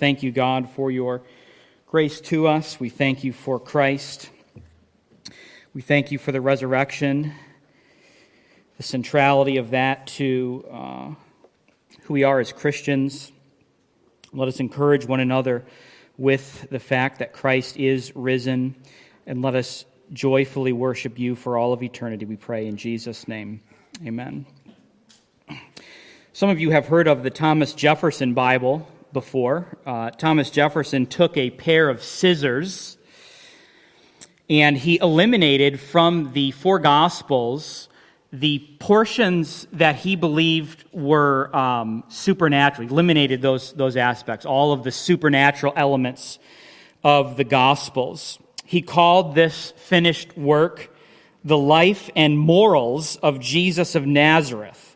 Thank you, God, for your grace to us. We thank you for Christ. We thank you for the resurrection, the centrality of that to uh, who we are as Christians. Let us encourage one another with the fact that Christ is risen, and let us joyfully worship you for all of eternity, we pray in Jesus' name. Amen. Some of you have heard of the Thomas Jefferson Bible before. Uh, Thomas Jefferson took a pair of scissors and he eliminated from the four Gospels the portions that he believed were um, supernatural. He eliminated those, those aspects, all of the supernatural elements of the Gospels. He called this finished work the life and morals of Jesus of Nazareth.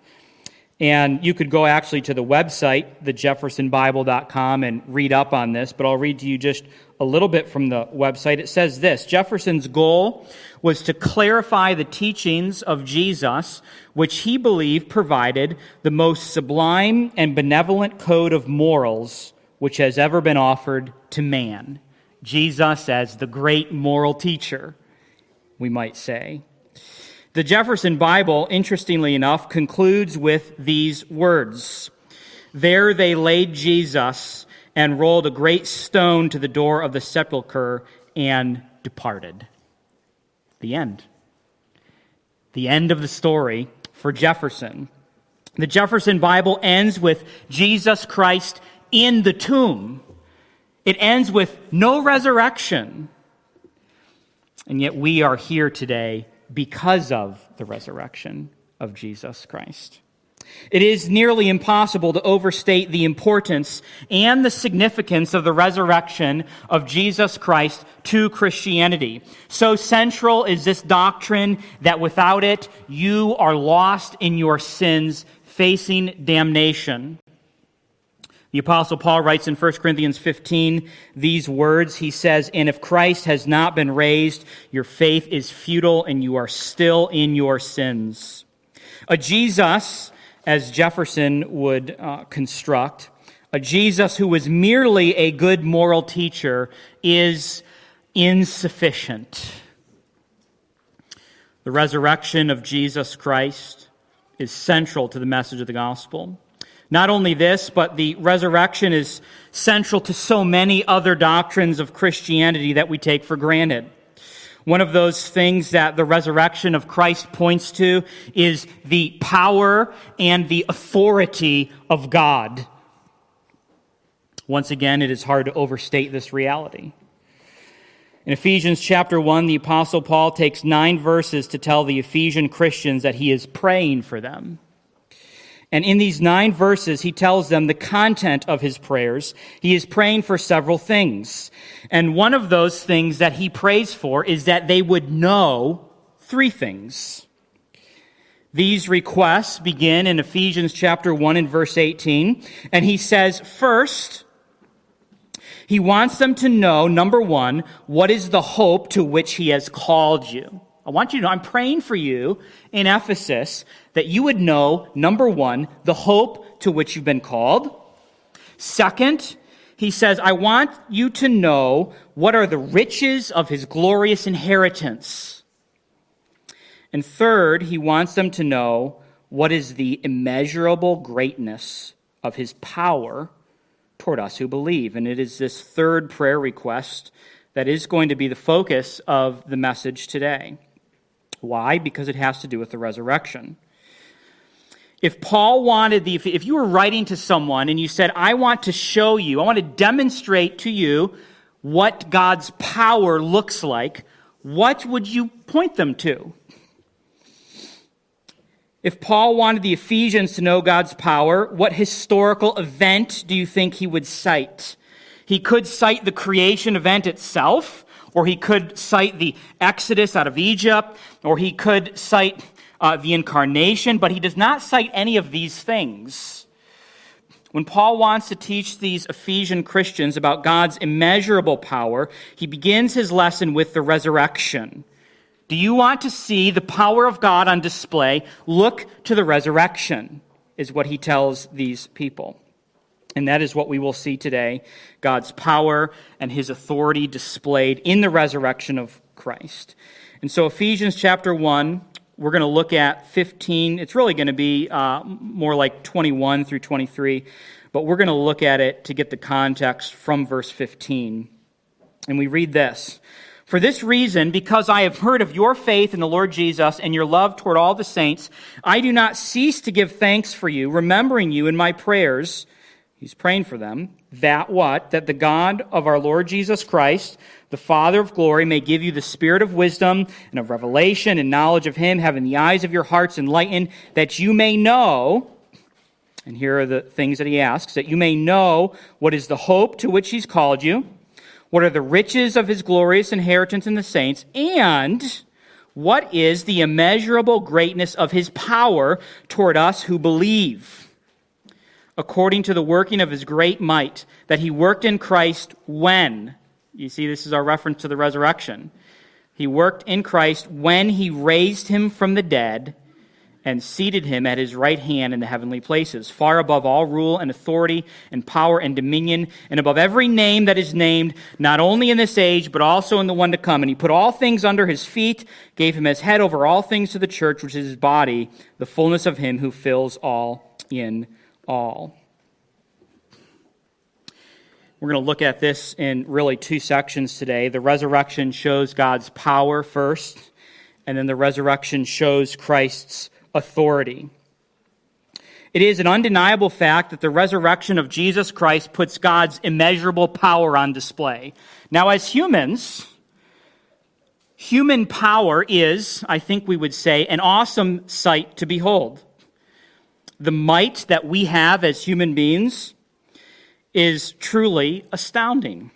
And you could go actually to the website, thejeffersonbible.com, and read up on this, but I'll read to you just a little bit from the website. It says this Jefferson's goal was to clarify the teachings of Jesus, which he believed provided the most sublime and benevolent code of morals which has ever been offered to man. Jesus as the great moral teacher, we might say. The Jefferson Bible, interestingly enough, concludes with these words There they laid Jesus and rolled a great stone to the door of the sepulchre and departed. The end. The end of the story for Jefferson. The Jefferson Bible ends with Jesus Christ in the tomb. It ends with no resurrection. And yet we are here today because of the resurrection of Jesus Christ. It is nearly impossible to overstate the importance and the significance of the resurrection of Jesus Christ to Christianity. So central is this doctrine that without it, you are lost in your sins, facing damnation. The Apostle Paul writes in 1 Corinthians 15 these words. He says, And if Christ has not been raised, your faith is futile and you are still in your sins. A Jesus, as Jefferson would uh, construct, a Jesus who was merely a good moral teacher is insufficient. The resurrection of Jesus Christ is central to the message of the gospel. Not only this, but the resurrection is central to so many other doctrines of Christianity that we take for granted. One of those things that the resurrection of Christ points to is the power and the authority of God. Once again, it is hard to overstate this reality. In Ephesians chapter 1, the Apostle Paul takes nine verses to tell the Ephesian Christians that he is praying for them. And in these nine verses, he tells them the content of his prayers. He is praying for several things. And one of those things that he prays for is that they would know three things. These requests begin in Ephesians chapter 1 and verse 18. And he says, first, he wants them to know, number one, what is the hope to which he has called you. I want you to know, I'm praying for you in Ephesus that you would know, number one, the hope to which you've been called. Second, he says, I want you to know what are the riches of his glorious inheritance. And third, he wants them to know what is the immeasurable greatness of his power toward us who believe. And it is this third prayer request that is going to be the focus of the message today. Why? Because it has to do with the resurrection. If Paul wanted the, if you were writing to someone and you said, I want to show you, I want to demonstrate to you what God's power looks like, what would you point them to? If Paul wanted the Ephesians to know God's power, what historical event do you think he would cite? He could cite the creation event itself or he could cite the Exodus out of Egypt, or he could cite uh, the incarnation, but he does not cite any of these things. When Paul wants to teach these Ephesian Christians about God's immeasurable power, he begins his lesson with the resurrection. Do you want to see the power of God on display? Look to the resurrection, is what he tells these people. And that is what we will see today God's power and his authority displayed in the resurrection of Christ. And so, Ephesians chapter 1, we're going to look at 15. It's really going to be uh, more like 21 through 23, but we're going to look at it to get the context from verse 15. And we read this For this reason, because I have heard of your faith in the Lord Jesus and your love toward all the saints, I do not cease to give thanks for you, remembering you in my prayers. He's praying for them. That what? That the God of our Lord Jesus Christ, the Father of glory, may give you the spirit of wisdom and of revelation and knowledge of Him, having the eyes of your hearts enlightened, that you may know. And here are the things that he asks that you may know what is the hope to which he's called you, what are the riches of his glorious inheritance in the saints, and what is the immeasurable greatness of his power toward us who believe according to the working of his great might, that he worked in Christ when? You see, this is our reference to the resurrection. He worked in Christ when he raised him from the dead and seated him at his right hand in the heavenly places, far above all rule and authority and power and dominion, and above every name that is named, not only in this age, but also in the one to come. And he put all things under his feet, gave him as head over all things to the church, which is his body, the fullness of him who fills all in all. We're going to look at this in really two sections today. The resurrection shows God's power first, and then the resurrection shows Christ's authority. It is an undeniable fact that the resurrection of Jesus Christ puts God's immeasurable power on display. Now, as humans, human power is, I think we would say, an awesome sight to behold the might that we have as human beings is truly astounding.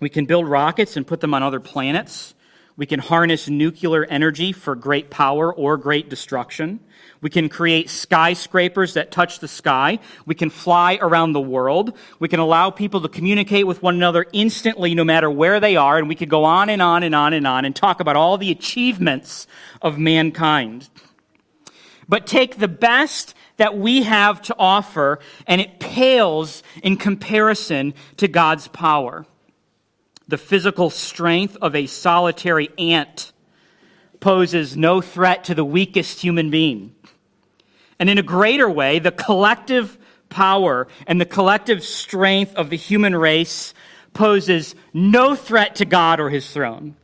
We can build rockets and put them on other planets. We can harness nuclear energy for great power or great destruction. We can create skyscrapers that touch the sky. We can fly around the world. We can allow people to communicate with one another instantly no matter where they are. And we could go on and on and on and on and talk about all the achievements of mankind. But take the best that we have to offer, and it pales in comparison to God's power. The physical strength of a solitary ant poses no threat to the weakest human being. And in a greater way, the collective power and the collective strength of the human race poses no threat to God or his throne.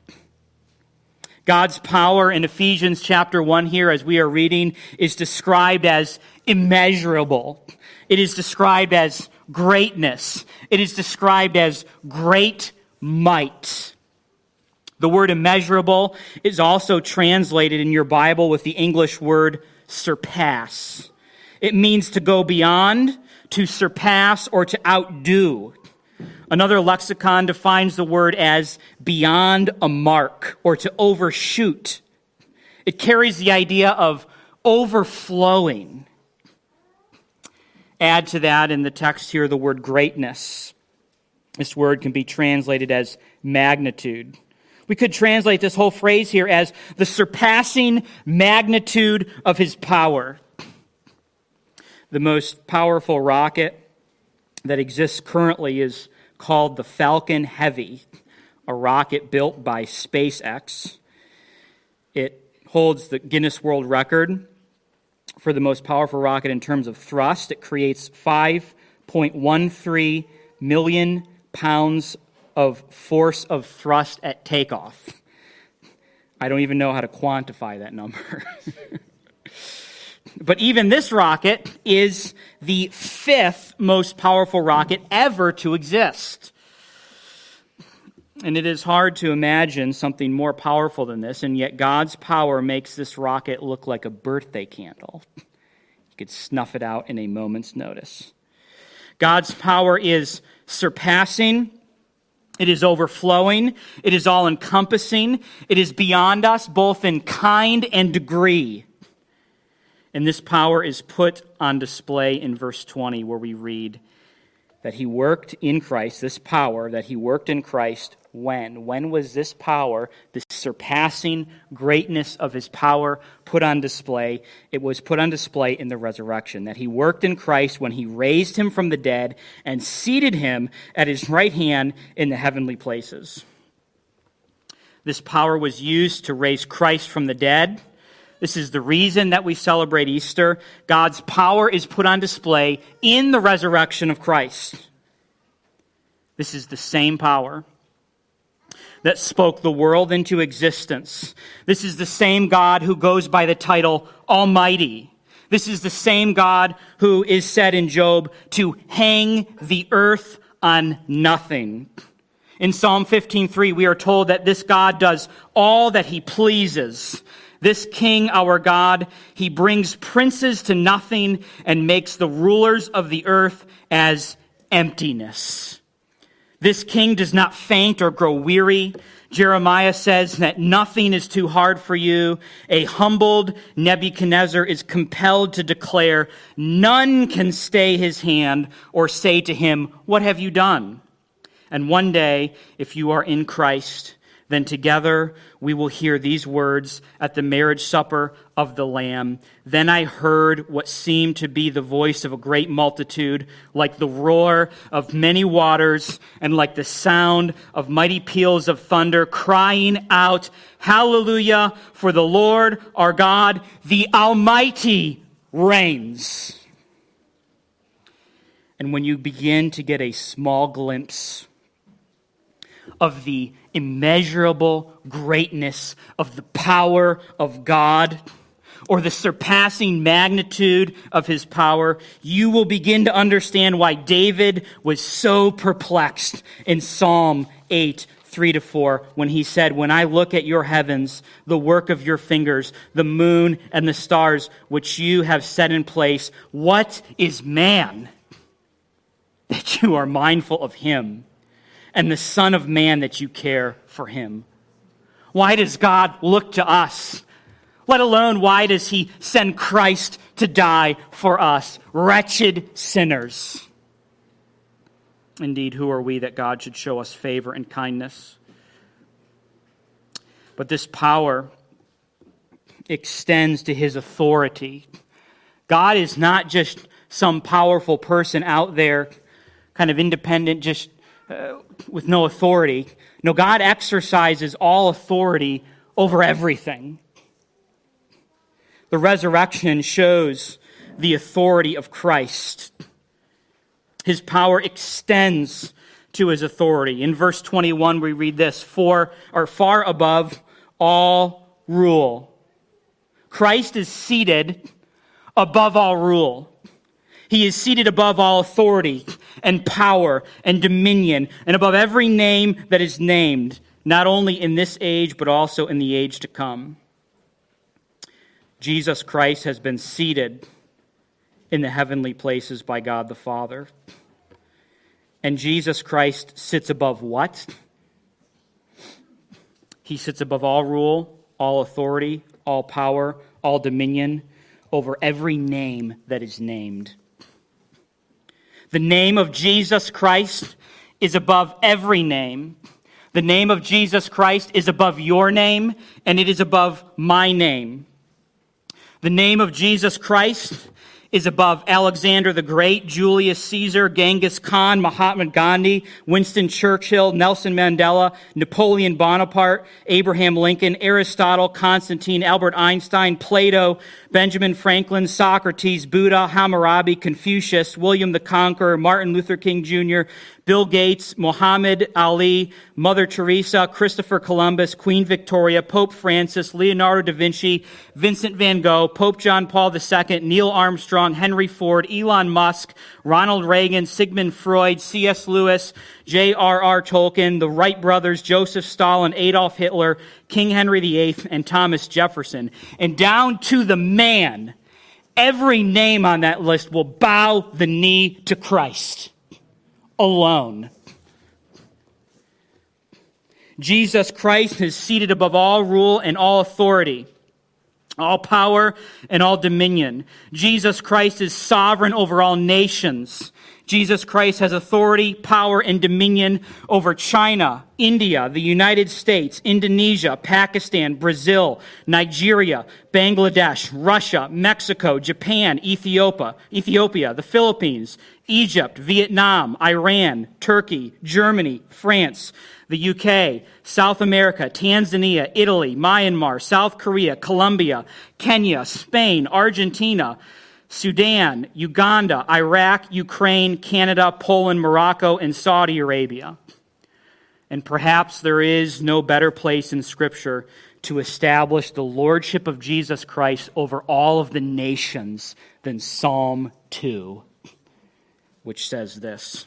God's power in Ephesians chapter 1 here, as we are reading, is described as immeasurable. It is described as greatness. It is described as great might. The word immeasurable is also translated in your Bible with the English word surpass. It means to go beyond, to surpass, or to outdo. Another lexicon defines the word as beyond a mark or to overshoot. It carries the idea of overflowing. Add to that in the text here the word greatness. This word can be translated as magnitude. We could translate this whole phrase here as the surpassing magnitude of his power. The most powerful rocket that exists currently is called the Falcon Heavy, a rocket built by SpaceX. It holds the Guinness World Record for the most powerful rocket in terms of thrust. It creates 5.13 million pounds of force of thrust at takeoff. I don't even know how to quantify that number. But even this rocket is the fifth most powerful rocket ever to exist. And it is hard to imagine something more powerful than this, and yet God's power makes this rocket look like a birthday candle. You could snuff it out in a moment's notice. God's power is surpassing, it is overflowing, it is all encompassing, it is beyond us, both in kind and degree. And this power is put on display in verse 20, where we read, that he worked in Christ, this power that he worked in Christ when? When was this power, this surpassing greatness of his power, put on display? It was put on display in the resurrection, that he worked in Christ when he raised him from the dead and seated him at his right hand in the heavenly places. This power was used to raise Christ from the dead. This is the reason that we celebrate Easter. God's power is put on display in the resurrection of Christ. This is the same power that spoke the world into existence. This is the same God who goes by the title Almighty. This is the same God who is said in Job to hang the earth on nothing. In Psalm 15:3 we are told that this God does all that he pleases. This king, our God, he brings princes to nothing and makes the rulers of the earth as emptiness. This king does not faint or grow weary. Jeremiah says that nothing is too hard for you. A humbled Nebuchadnezzar is compelled to declare, none can stay his hand or say to him, what have you done? And one day, if you are in Christ, then together we will hear these words at the marriage supper of the Lamb. Then I heard what seemed to be the voice of a great multitude, like the roar of many waters, and like the sound of mighty peals of thunder, crying out, Hallelujah, for the Lord our God, the Almighty, reigns. And when you begin to get a small glimpse of the immeasurable greatness of the power of God or the surpassing magnitude of his power, you will begin to understand why David was so perplexed in Psalm 8, 3 to 4, when he said, When I look at your heavens, the work of your fingers, the moon and the stars which you have set in place, what is man that you are mindful of him? And the Son of Man that you care for him? Why does God look to us? Let alone, why does he send Christ to die for us, wretched sinners? Indeed, who are we that God should show us favor and kindness? But this power extends to his authority. God is not just some powerful person out there, kind of independent, just uh, with no authority. No, God exercises all authority over everything. The resurrection shows the authority of Christ. His power extends to his authority. In verse 21, we read this for or far above all rule. Christ is seated above all rule. He is seated above all authority and power and dominion and above every name that is named, not only in this age, but also in the age to come. Jesus Christ has been seated in the heavenly places by God the Father. And Jesus Christ sits above what? He sits above all rule, all authority, all power, all dominion over every name that is named. The name of Jesus Christ is above every name. The name of Jesus Christ is above your name, and it is above my name. The name of Jesus Christ is above Alexander the Great, Julius Caesar, Genghis Khan, Mahatma Gandhi, Winston Churchill, Nelson Mandela, Napoleon Bonaparte, Abraham Lincoln, Aristotle, Constantine, Albert Einstein, Plato, Benjamin Franklin, Socrates, Buddha, Hammurabi, Confucius, William the Conqueror, Martin Luther King Jr., Bill Gates, Muhammad Ali, Mother Teresa, Christopher Columbus, Queen Victoria, Pope Francis, Leonardo da Vinci, Vincent van Gogh, Pope John Paul II, Neil Armstrong, Henry Ford, Elon Musk, Ronald Reagan, Sigmund Freud, C.S. Lewis, J.R.R. Tolkien, the Wright brothers, Joseph Stalin, Adolf Hitler, King Henry VIII, and Thomas Jefferson. And down to the man, every name on that list will bow the knee to Christ alone. Jesus Christ is seated above all rule and all authority, all power and all dominion. Jesus Christ is sovereign over all nations. Jesus Christ has authority, power, and dominion over China, India, the United States, Indonesia, Pakistan, Brazil, Nigeria, Bangladesh, Russia, Mexico, Japan, Ethiopia, Ethiopia, the Philippines, Egypt, Vietnam, Iran, Turkey, Germany, France, the UK, South America, Tanzania, Italy, Myanmar, South Korea, Colombia, Kenya, Spain, Argentina, Sudan, Uganda, Iraq, Ukraine, Canada, Poland, Morocco, and Saudi Arabia. And perhaps there is no better place in Scripture to establish the lordship of Jesus Christ over all of the nations than Psalm 2, which says this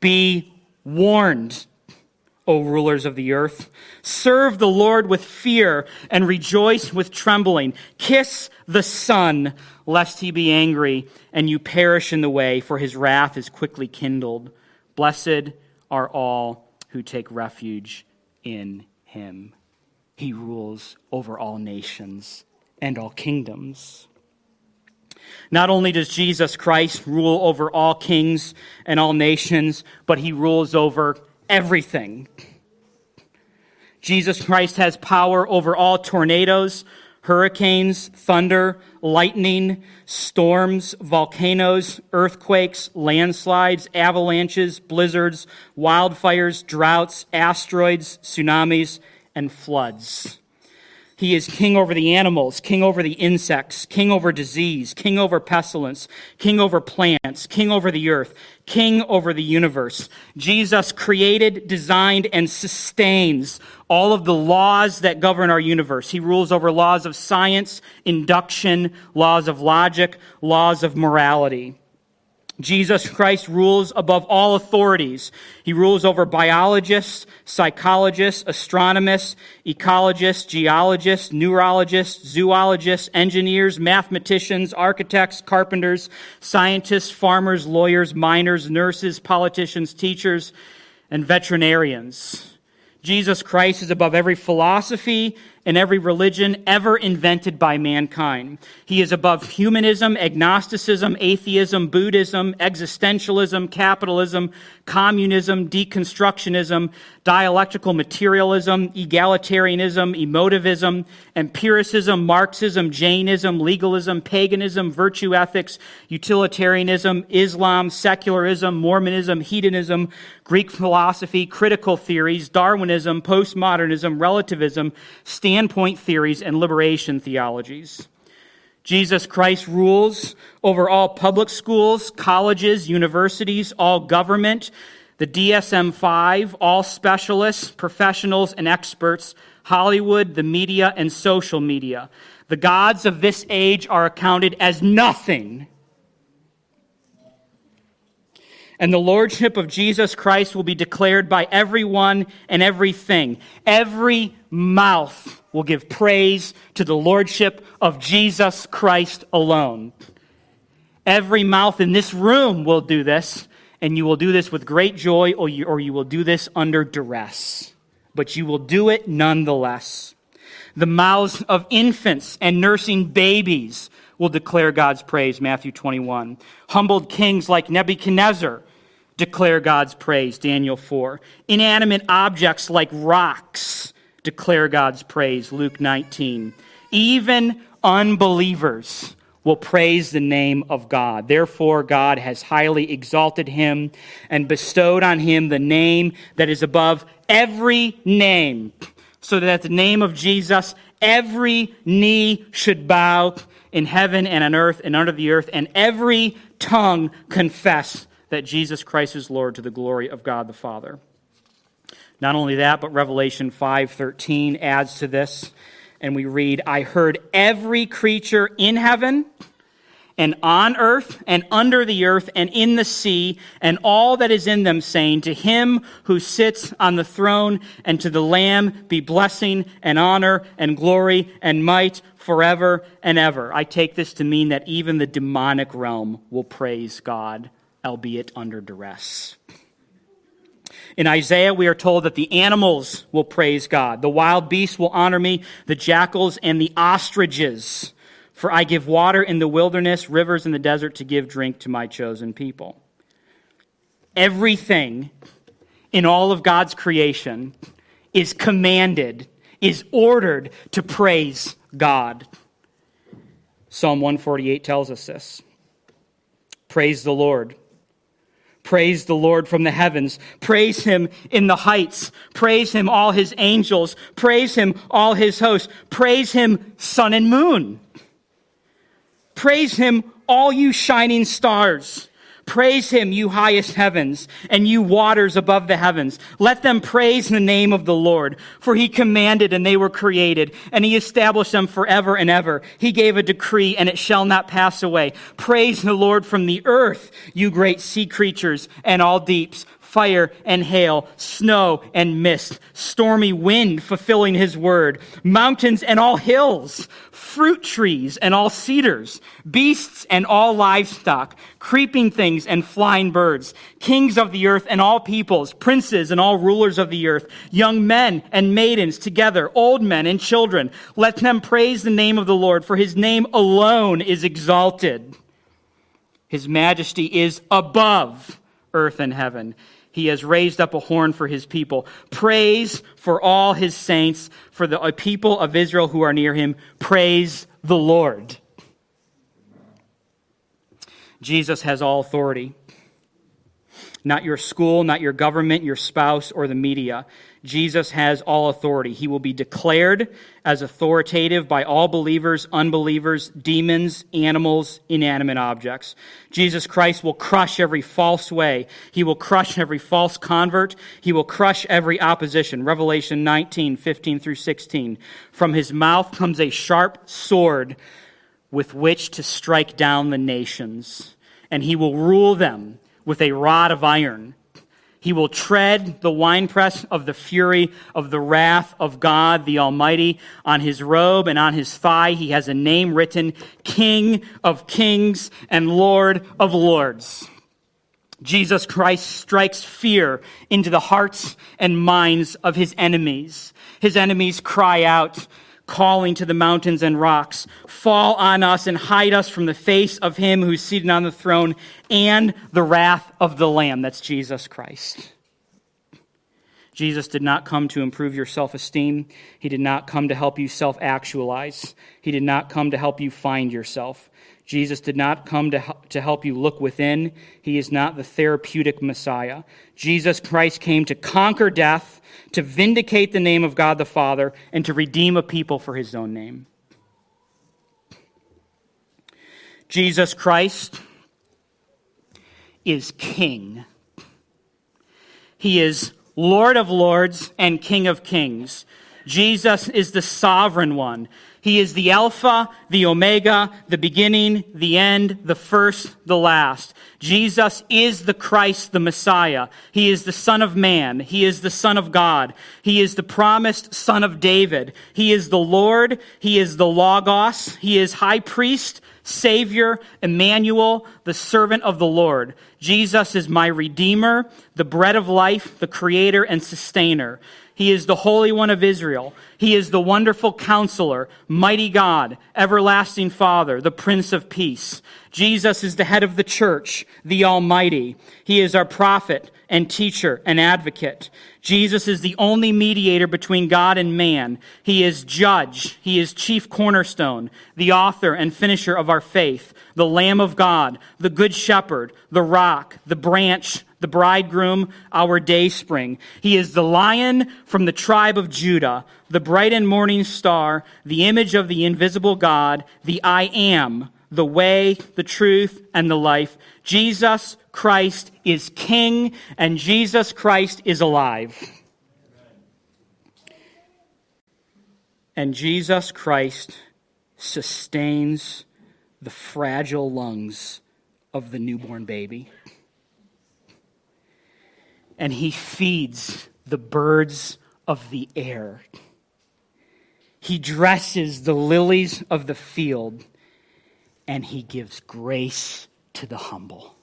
Be warned, O rulers of the earth. Serve the Lord with fear and rejoice with trembling. Kiss the Son, lest he be angry and you perish in the way, for his wrath is quickly kindled. Blessed are all who take refuge in him. He rules over all nations and all kingdoms. Not only does Jesus Christ rule over all kings and all nations, but he rules over everything. Jesus Christ has power over all tornadoes, hurricanes, thunder, lightning, storms, volcanoes, earthquakes, landslides, avalanches, blizzards, wildfires, droughts, asteroids, tsunamis, and floods. He is king over the animals, king over the insects, king over disease, king over pestilence, king over plants, king over the earth, king over the universe. Jesus created, designed, and sustains all of the laws that govern our universe. He rules over laws of science, induction, laws of logic, laws of morality. Jesus Christ rules above all authorities. He rules over biologists, psychologists, astronomers, ecologists, geologists, neurologists, zoologists, engineers, mathematicians, architects, carpenters, scientists, farmers, lawyers, miners, nurses, politicians, teachers, and veterinarians. Jesus Christ is above every philosophy and every religion ever invented by mankind. He is above humanism, agnosticism, atheism, Buddhism, existentialism, capitalism, communism, deconstructionism, dialectical materialism, egalitarianism, emotivism, empiricism, Marxism, Jainism, legalism, paganism, virtue ethics, utilitarianism, Islam, secularism, Mormonism, hedonism, Greek philosophy, critical theories, Darwinism, postmodernism, relativism, standpoint theories, and liberation theologies. Jesus Christ rules over all public schools, colleges, universities, all government, the DSM 5, all specialists, professionals, and experts, Hollywood, the media, and social media. The gods of this age are accounted as nothing and the lordship of Jesus Christ will be declared by everyone and everything. Every mouth will give praise to the lordship of Jesus Christ alone. Every mouth in this room will do this, and you will do this with great joy, or you, or you will do this under duress. But you will do it nonetheless. The mouths of infants and nursing babies will declare God's praise, Matthew 21. Humbled kings like Nebuchadnezzar declare God's praise, Daniel 4. Inanimate objects like rocks declare God's praise, Luke 19. Even unbelievers will praise the name of God. Therefore, God has highly exalted him and bestowed on him the name that is above every name, so that at the name of Jesus, every knee should bow in heaven and on earth and under the earth, and every tongue confess that Jesus Christ is Lord to the glory of God the Father. Not only that, but Revelation 5:13 adds to this and we read, I heard every creature in heaven and on earth and under the earth and in the sea and all that is in them saying, To him who sits on the throne and to the Lamb be blessing and honor and glory and might forever and ever. I take this to mean that even the demonic realm will praise God, albeit under duress. In Isaiah, we are told that the animals will praise God. The wild beasts will honor me, the jackals and the ostriches. For I give water in the wilderness, rivers in the desert to give drink to my chosen people. Everything in all of God's creation is commanded, is ordered to praise God. Psalm 148 tells us this. Praise the Lord. Praise the Lord from the heavens. Praise him in the heights. Praise him, all his angels. Praise him, all his hosts. Praise him, sun and moon. Praise him, all you shining stars. Praise him, you highest heavens, and you waters above the heavens. Let them praise the name of the Lord, for he commanded and they were created, and he established them forever and ever. He gave a decree, and it shall not pass away. Praise the Lord from the earth, you great sea creatures and all deeps fire and hail, snow and mist, stormy wind fulfilling his word, mountains and all hills, fruit trees and all cedars, beasts and all livestock, creeping things and flying birds, kings of the earth and all peoples, princes and all rulers of the earth, young men and maidens together, old men and children. Let them praise the name of the Lord, for his name alone is exalted. His majesty is above earth and heaven. He has raised up a horn for his people. Praise for all his saints, for the people of Israel who are near him. Praise the Lord. Jesus has all authority. Not your school, not your government, your spouse, or the media. Jesus has all authority. He will be declared as authoritative by all believers, unbelievers, demons, animals, inanimate objects. Jesus Christ will crush every false way. He will crush every false convert. He will crush every opposition. Revelation 19, 15 through 16. From his mouth comes a sharp sword with which to strike down the nations, and he will rule them with a rod of iron. He will tread the winepress of the fury of the wrath of God the Almighty. On his robe and on his thigh, he has a name written King of Kings and Lord of Lords. Jesus Christ strikes fear into the hearts and minds of his enemies. His enemies cry out, calling to the mountains and rocks, Fall on us and hide us from the face of him who's seated on the throne and the wrath of the Lamb. That's Jesus Christ. Jesus did not come to improve your self esteem. He did not come to help you self actualize. He did not come to help you find yourself. Jesus did not come to, to help you look within. He is not the therapeutic Messiah. Jesus Christ came to conquer death, to vindicate the name of God the Father, and to redeem a people for his own name. Jesus Christ is King. He is Lord of lords and King of kings. Jesus is the sovereign one. He is the Alpha, the Omega, the beginning, the end, the first, the last. Jesus is the Christ, the Messiah. He is the Son of Man. He is the Son of God. He is the promised Son of David. He is the Lord. He is the Logos. He is High Priest, Savior, Emmanuel, the servant of the Lord. Jesus is my Redeemer, the bread of life, the Creator and Sustainer. He is the Holy One of Israel. He is the wonderful counselor, mighty God, everlasting Father, the Prince of Peace. Jesus is the head of the church, the Almighty. He is our prophet and teacher and advocate. Jesus is the only mediator between God and man. He is judge. He is chief cornerstone, the author and finisher of our faith, the Lamb of God, the good shepherd, the rock, the branch, the bridegroom, our day spring. He is the lion from the tribe of Judah, the bright and morning star, the image of the invisible God, the I am, the way, the truth, and the life. Jesus Christ is King, and Jesus Christ is alive. And Jesus Christ sustains the fragile lungs of the newborn baby and he feeds the birds of the air. He dresses the lilies of the field, and he gives grace to the humble.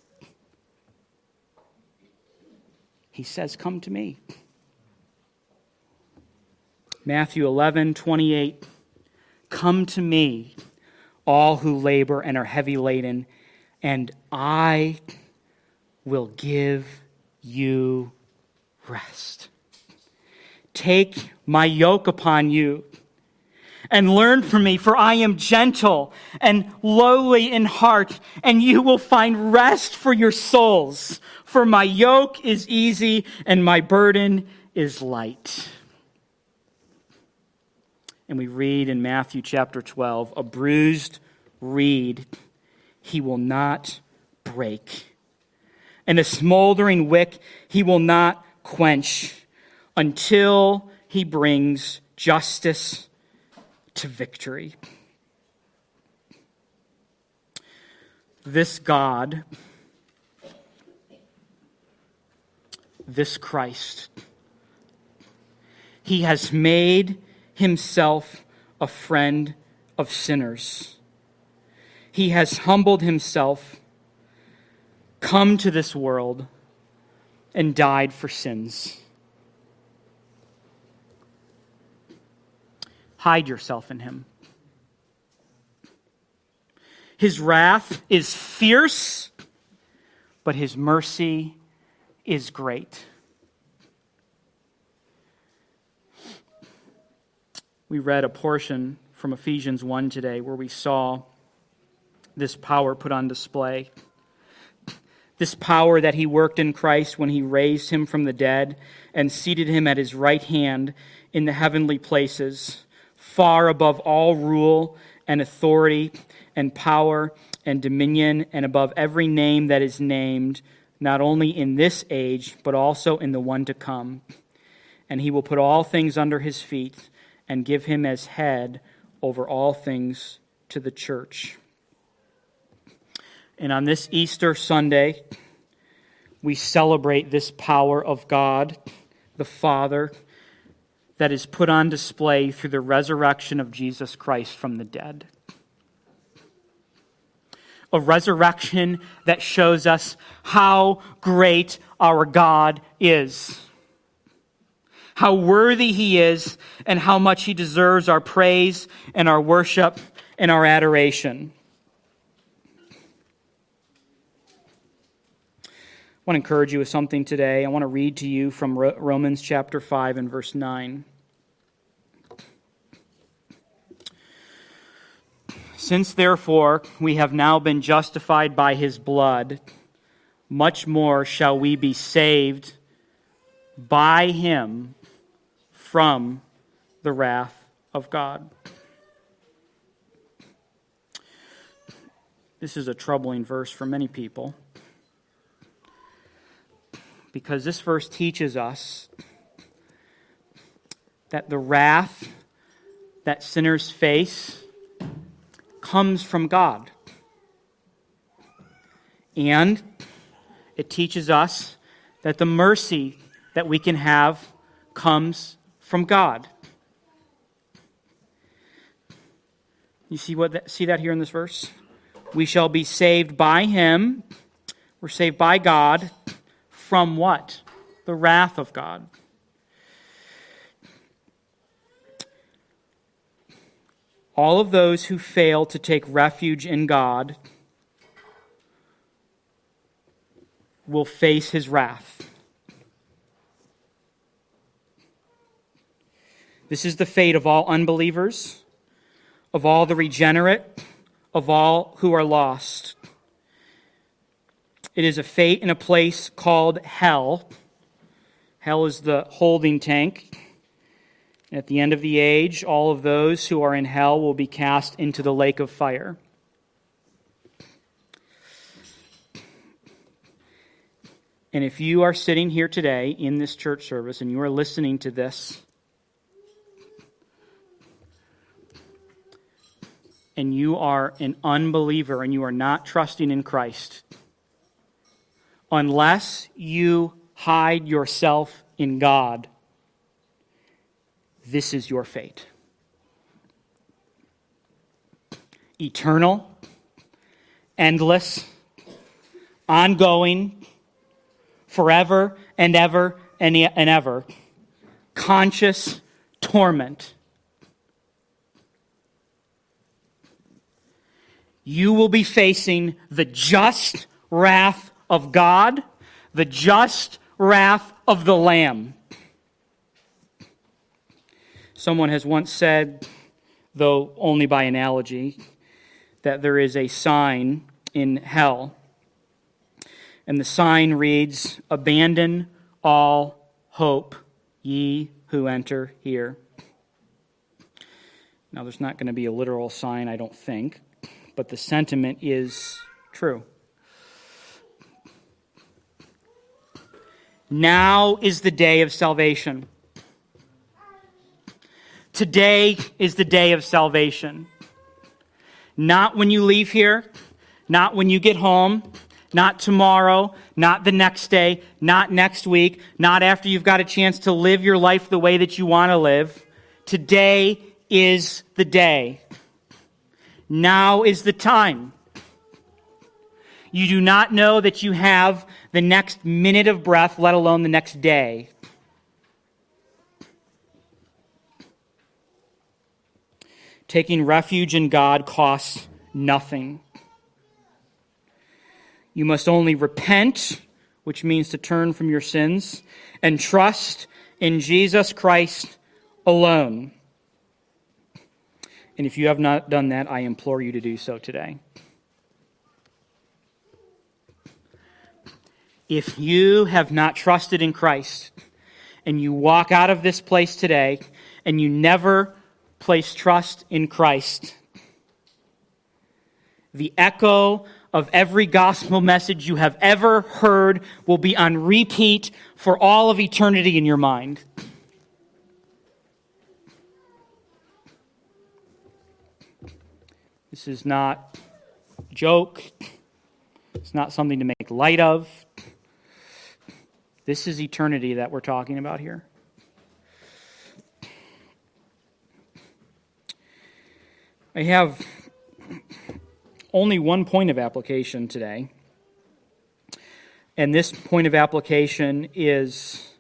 He says, Come to me. Matthew 11, 28. Come to me, all who labor and are heavy laden, and I will give you rest. Take my yoke upon you and learn from me, for I am gentle and lowly in heart, and you will find rest for your souls. For my yoke is easy and my burden is light. And we read in Matthew chapter 12 a bruised reed he will not break and a smoldering wick he will not quench until he brings justice to victory. This God, this Christ, he has made himself a friend of sinners. He has humbled himself come to this world and died for sins. Hide yourself in him. His wrath is fierce, but his mercy is great. We read a portion from Ephesians 1 today where we saw this power put on display this power that he worked in Christ when he raised him from the dead and seated him at his right hand in the heavenly places, far above all rule and authority and power and dominion, and above every name that is named, not only in this age, but also in the one to come. And he will put all things under his feet and give him as head over all things to the church and on this Easter Sunday, we celebrate this power of God, the Father, that is put on display through the resurrection of Jesus Christ from the dead. A resurrection that shows us how great our God is, how worthy He is, and how much He deserves our praise and our worship and our adoration. I want to encourage you with something today. I want to read to you from Romans chapter 5 and verse 9. Since therefore we have now been justified by his blood, much more shall we be saved by him from the wrath of God. This is a troubling verse for many people because this verse teaches us that the wrath that sinners face comes from God. And it teaches us that the mercy that we can have comes from God. You see what that, see that here in this verse? We shall be saved by him We're saved by God from what? The wrath of God. All of those who fail to take refuge in God will face his wrath. This is the fate of all unbelievers, of all the regenerate, of all who are lost. It is a fate in a place called hell. Hell is the holding tank. At the end of the age, all of those who are in hell will be cast into the lake of fire. And if you are sitting here today in this church service and you are listening to this, and you are an unbeliever and you are not trusting in Christ, unless you hide yourself in God, this is your fate. Eternal, endless, ongoing, forever and ever and, and ever, conscious torment. You will be facing the just wrath of God, the just wrath of the Lamb. Someone has once said, though only by analogy, that there is a sign in hell and the sign reads, Abandon all hope, ye who enter here. Now, there's not going to be a literal sign, I don't think, but the sentiment is true. Now is the day of salvation. Today is the day of salvation. Not when you leave here, not when you get home, not tomorrow, not the next day, not next week, not after you've got a chance to live your life the way that you want to live. Today is the day. Now is the time. You do not know that you have the next minute of breath, let alone the next day. Taking refuge in God costs nothing. You must only repent, which means to turn from your sins, and trust in Jesus Christ alone. And if you have not done that, I implore you to do so today. If you have not trusted in Christ and you walk out of this place today and you never place trust in Christ, the echo of every gospel message you have ever heard will be on repeat for all of eternity in your mind. This is not a joke. It's not something to make light of. This is eternity that we're talking about here. I have only one point of application today. And this point of application is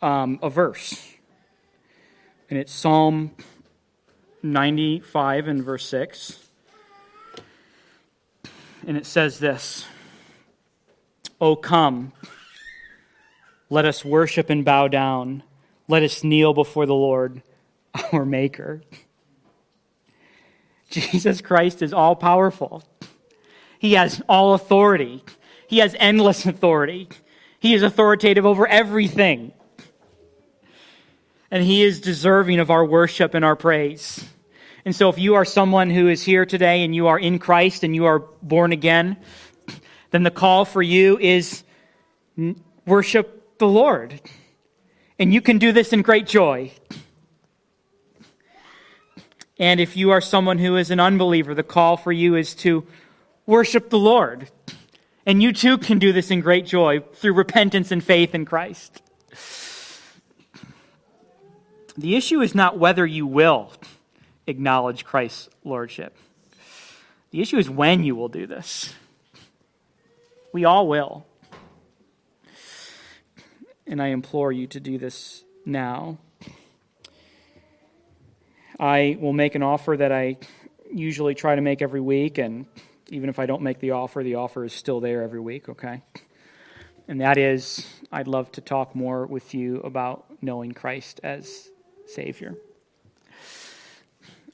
um, a verse. And it's Psalm 95 and verse 6. And it says this O come, let us worship and bow down. Let us kneel before the Lord, our Maker. Jesus Christ is all powerful. He has all authority. He has endless authority. He is authoritative over everything. And He is deserving of our worship and our praise. And so, if you are someone who is here today and you are in Christ and you are born again, then the call for you is worship the Lord. And you can do this in great joy. And if you are someone who is an unbeliever, the call for you is to worship the Lord. And you too can do this in great joy through repentance and faith in Christ. The issue is not whether you will acknowledge Christ's lordship. The issue is when you will do this. We all will. And I implore you to do this now. I will make an offer that I usually try to make every week, and even if I don't make the offer, the offer is still there every week, okay? And that is, I'd love to talk more with you about knowing Christ as Savior.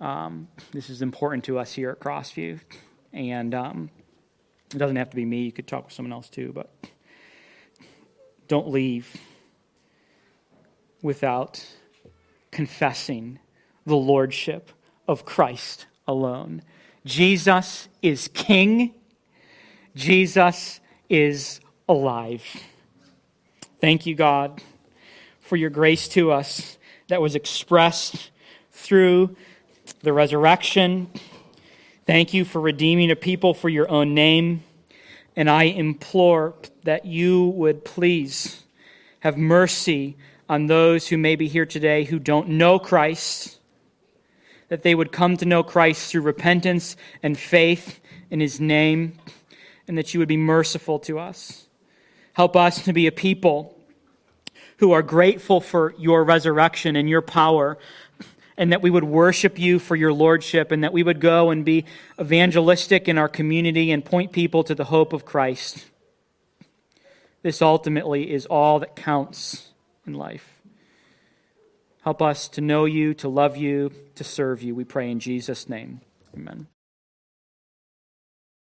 Um, this is important to us here at Crossview, and um, it doesn't have to be me. You could talk with someone else too, but don't leave without confessing the lordship of Christ alone. Jesus is King. Jesus is alive. Thank you, God, for your grace to us that was expressed through the resurrection. Thank you for redeeming a people for your own name. And I implore that you would please have mercy on those who may be here today who don't know Christ that they would come to know Christ through repentance and faith in his name, and that you would be merciful to us. Help us to be a people who are grateful for your resurrection and your power, and that we would worship you for your lordship, and that we would go and be evangelistic in our community and point people to the hope of Christ. This ultimately is all that counts in life. Help us to know you, to love you, to serve you. We pray in Jesus' name. Amen.